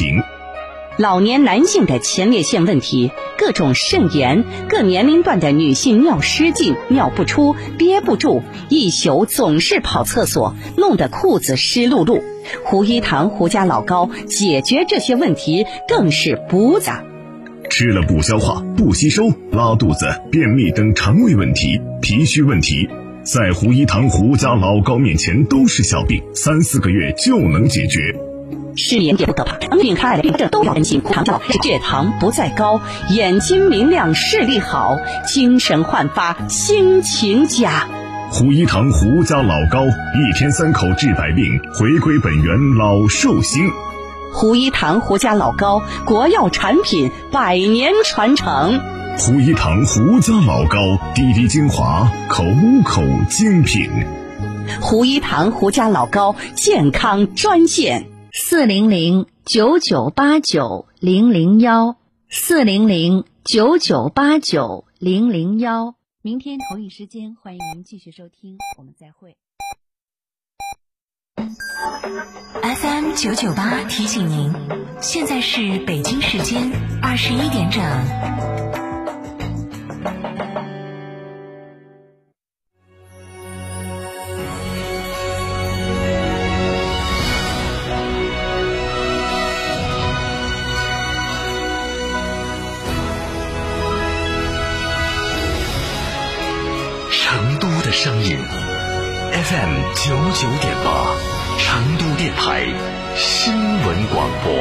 平。老年男性的前列腺问题，各种肾炎，各年龄段的女性尿失禁、尿不出、憋不住，一宿总是跑厕所，弄得裤子湿漉漉。胡一堂胡家老高解决这些问题更是补子。吃了不消化、不吸收、拉肚子、便秘等肠胃问题、脾虚问题，在胡一堂胡家老高面前都是小病，三四个月就能解决。失眠也不可怕，病开的病症都要担心。糖叫血糖不再高，眼睛明亮，视力好，精神焕发，心情佳。胡一堂胡家老高，一天三口治百病，回归本源老寿星。胡一堂胡家老高，国药产品，百年传承。胡一堂胡家老高，滴滴精华，口口精品。胡一堂胡家老高，健康专线。四零零九九八九零零幺，四零零九九八九零零幺。明天同一时间，欢迎您继续收听，我们再会。FM 九九八提醒您，现在是北京时间二十一点整。成都的声音 FM 九九点八，成都电台新闻广播。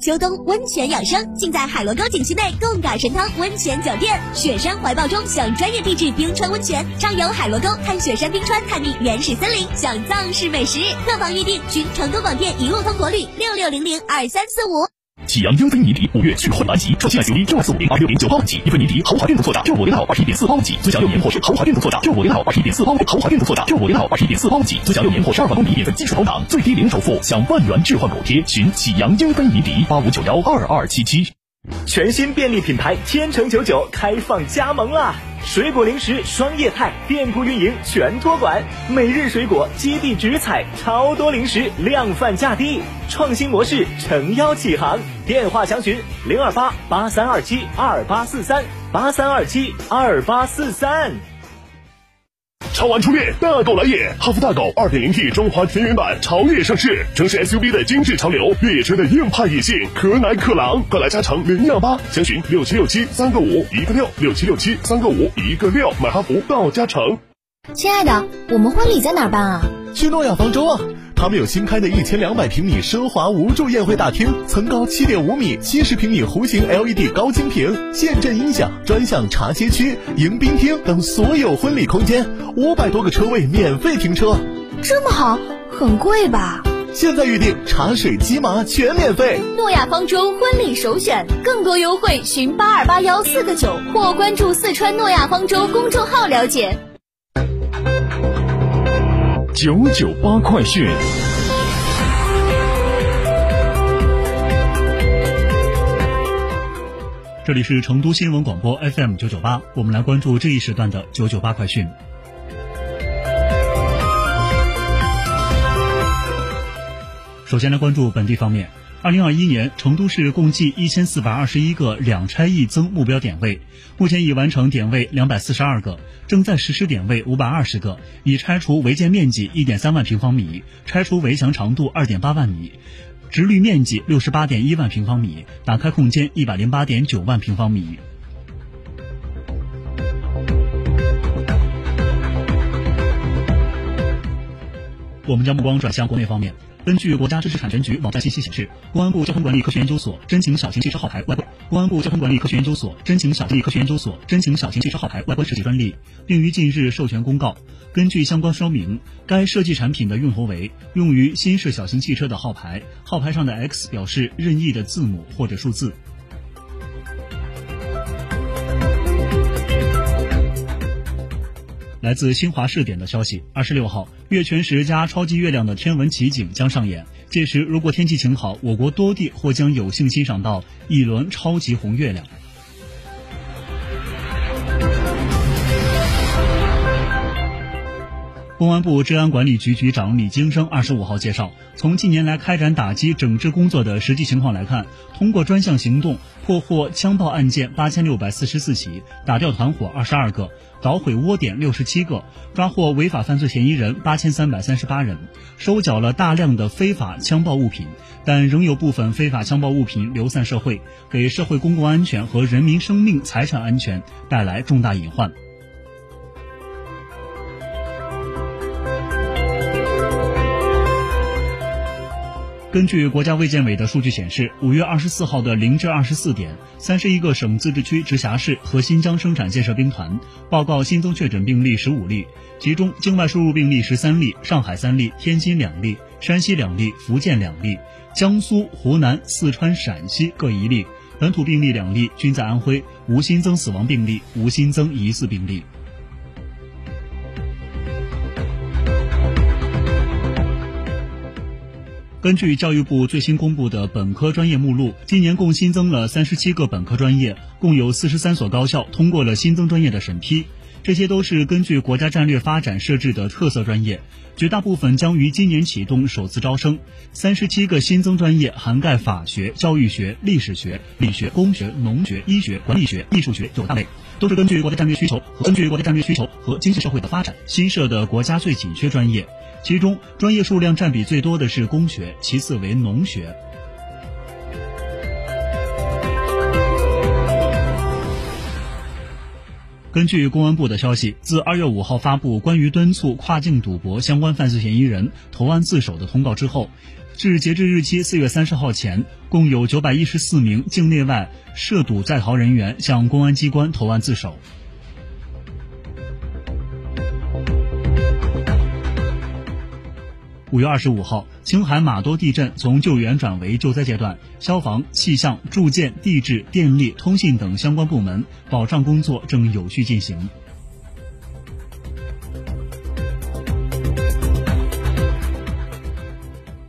秋冬温泉养生，尽在海螺沟景区内贡嘎神汤温泉酒店。雪山怀抱中享专业地质冰川温泉，畅游海螺沟，看雪山冰川，探秘原始森林，享藏式美食。客房预订，寻成都广电一路通国旅六六零零二三四五。启阳英菲尼迪五月续换来袭，创新 SUV 六二四五零二六零九八万起，英菲尼迪豪华电动座驾六五零号二十一点四八万起，尊享六年或是豪华电动座驾六五零号二十一点四八万豪华电动座驾六五零号二十一点四八万起，尊享六年或十二万公里免费基础保养，最低零首付，享万元置换补贴。寻启阳英菲尼迪八五九幺二二七七。全新便利品牌天成九九开放加盟啦！水果零食双业态店铺运营全托管，每日水果基地直采，超多零食量贩价低，创新模式诚邀启航。电话详询零二八八三二七二八四三八三二七二八四三。超玩初恋，大狗来也！哈弗大狗 2.0T 中华田园版潮野上市，城市 SUV 的精致潮流，越野车的硬派野性，可奶可狼，快来加诚零幺八，详询六七六七三个五一个六六七六七三个五一个六，买哈弗到加诚。亲爱的，我们婚礼在哪儿办啊？去诺亚方舟啊！他们有新开的一千两百平米奢华无柱宴会大厅，层高七点五米，七十平米弧形 LED 高清屏，现阵音响，专项茶歇区、迎宾厅等所有婚礼空间，五百多个车位免费停车。这么好，很贵吧？现在预定茶水鸡麻全免费。诺亚方舟婚礼首选，更多优惠寻八二八幺四个九或关注四川诺亚方舟公众号了解。九九八快讯，这里是成都新闻广播 FM 九九八，我们来关注这一时段的九九八快讯。首先来关注本地方面。二零二一年，成都市共计一千四百二十一个两拆一增目标点位，目前已完成点位两百四十二个，正在实施点位五百二十个，已拆除违建面积一点三万平方米，拆除围墙长度二点八万米，直率面积六十八点一万平方米，打开空间一百零八点九万平方米。我们将目光转向国内方面。根据国家知识产权局网站信息显示，公安部交通管理科学研究所申请小型汽车号牌外观。公安部交通管理科学研究所申请小型科学研究所申请小型汽车号牌外观设计专利，并于近日授权公告。根据相关说明，该设计产品的用途为用于新式小型汽车的号牌，号牌上的 X 表示任意的字母或者数字。来自新华社点的消息，二十六号，月全食加超级月亮的天文奇景将上演。届时，如果天气晴好，我国多地或将有幸欣赏到一轮超级红月亮。公安部治安管理局局长李金生二十五号介绍，从近年来开展打击整治工作的实际情况来看，通过专项行动破获枪爆案件八千六百四十四起，打掉团伙二十二个，捣毁窝点六十七个，抓获违法犯罪嫌疑人八千三百三十八人，收缴了大量的非法枪爆物品，但仍有部分非法枪爆物品流散社会，给社会公共安全和人民生命财产安全带来重大隐患。根据国家卫健委的数据显示，五月二十四号的零至二十四点，三十一个省、自治区、直辖市和新疆生产建设兵团报告新增确诊病例十五例，其中境外输入病例十三例，上海三例，天津两例，山西两例，福建两例，江苏、湖南、四川、陕西各一例，本土病例两例，均在安徽，无新增死亡病例，无新增疑似病例。根据教育部最新公布的本科专业目录，今年共新增了三十七个本科专业，共有四十三所高校通过了新增专业的审批。这些都是根据国家战略发展设置的特色专业，绝大部分将于今年启动首次招生。三十七个新增专业涵盖法学、教育学、历史学、理学、工学、农学、医学、管理学、艺术学九大类，都是根据国家战略需求和根据国家战略需求和经济社会的发展新设的国家最紧缺专业。其中，专业数量占比最多的是工学，其次为农学。根据公安部的消息，自二月五号发布关于敦促跨境赌博相关犯罪嫌疑人投案自首的通告之后，至截至日期四月三十号前，共有九百一十四名境内外涉赌在逃人员向公安机关投案自首。五月二十五号，青海玛多地震从救援转为救灾阶段，消防、气象、住建、地质、电力、通信等相关部门保障工作正有序进行。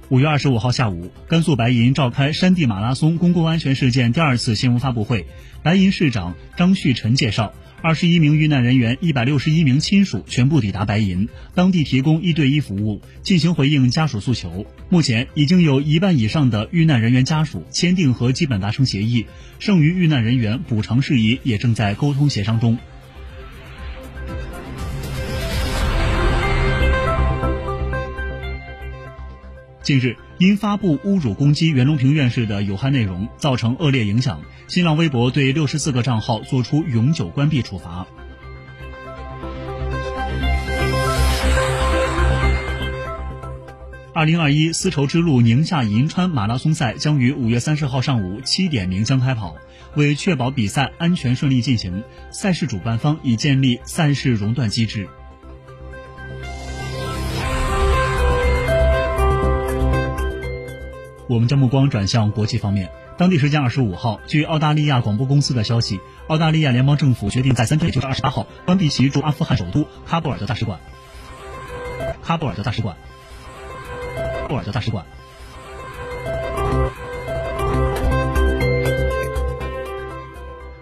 五月二十五号下午，甘肃白银召开山地马拉松公共安全事件第二次新闻发布会，白银市长张旭晨介绍。二十一名遇难人员、一百六十一名亲属全部抵达白银，当地提供一对一服务，进行回应家属诉求。目前已经有一半以上的遇难人员家属签订和基本达成协议，剩余遇难人员补偿事宜也正在沟通协商中。近日，因发布侮辱攻击袁隆平院士的有害内容，造成恶劣影响，新浪微博对六十四个账号作出永久关闭处罚。二零二一丝绸之路宁夏银川马拉松赛将于五月三十号上午七点鸣枪开跑。为确保比赛安全顺利进行，赛事主办方已建立赛事熔断机制。我们将目光转向国际方面。当地时间二十五号，据澳大利亚广播公司的消息，澳大利亚联邦政府决定在三天，也就是二十八号，关闭其驻阿富汗首都喀布尔的大使馆。喀布尔的大使馆。布尔的大使馆。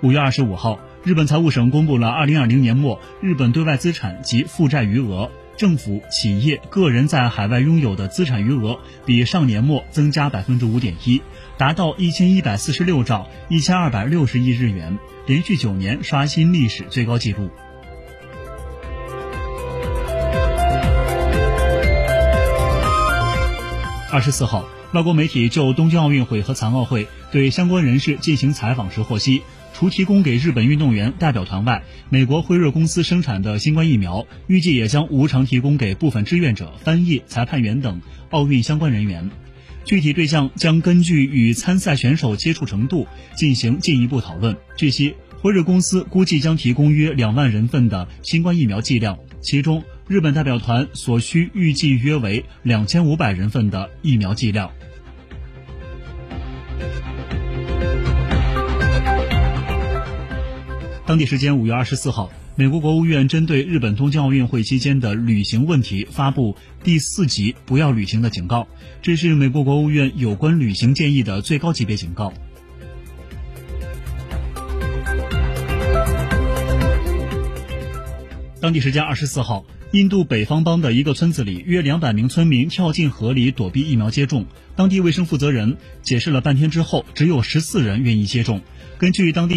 五月二十五号，日本财务省公布了二零二零年末日本对外资产及负债余额。政府、企业、个人在海外拥有的资产余额比上年末增加百分之五点一，达到一千一百四十六兆一千二百六十亿日元，连续九年刷新历史最高纪录。二十四号，外国媒体就东京奥运会和残奥会对相关人士进行采访时获悉。除提供给日本运动员代表团外，美国辉瑞公司生产的新冠疫苗预计也将无偿提供给部分志愿者、翻译、裁判员等奥运相关人员。具体对象将根据与参赛选手接触程度进行进一步讨论。据悉，辉瑞公司估计将提供约两万人份的新冠疫苗剂量，其中日本代表团所需预计约为两千五百人份的疫苗剂量。当地时间五月二十四号，美国国务院针对日本东京奥运会期间的旅行问题发布第四级不要旅行的警告，这是美国国务院有关旅行建议的最高级别警告。当地时间二十四号，印度北方邦的一个村子里，约两百名村民跳进河里躲避疫苗接种。当地卫生负责人解释了半天之后，只有十四人愿意接种。根据当地。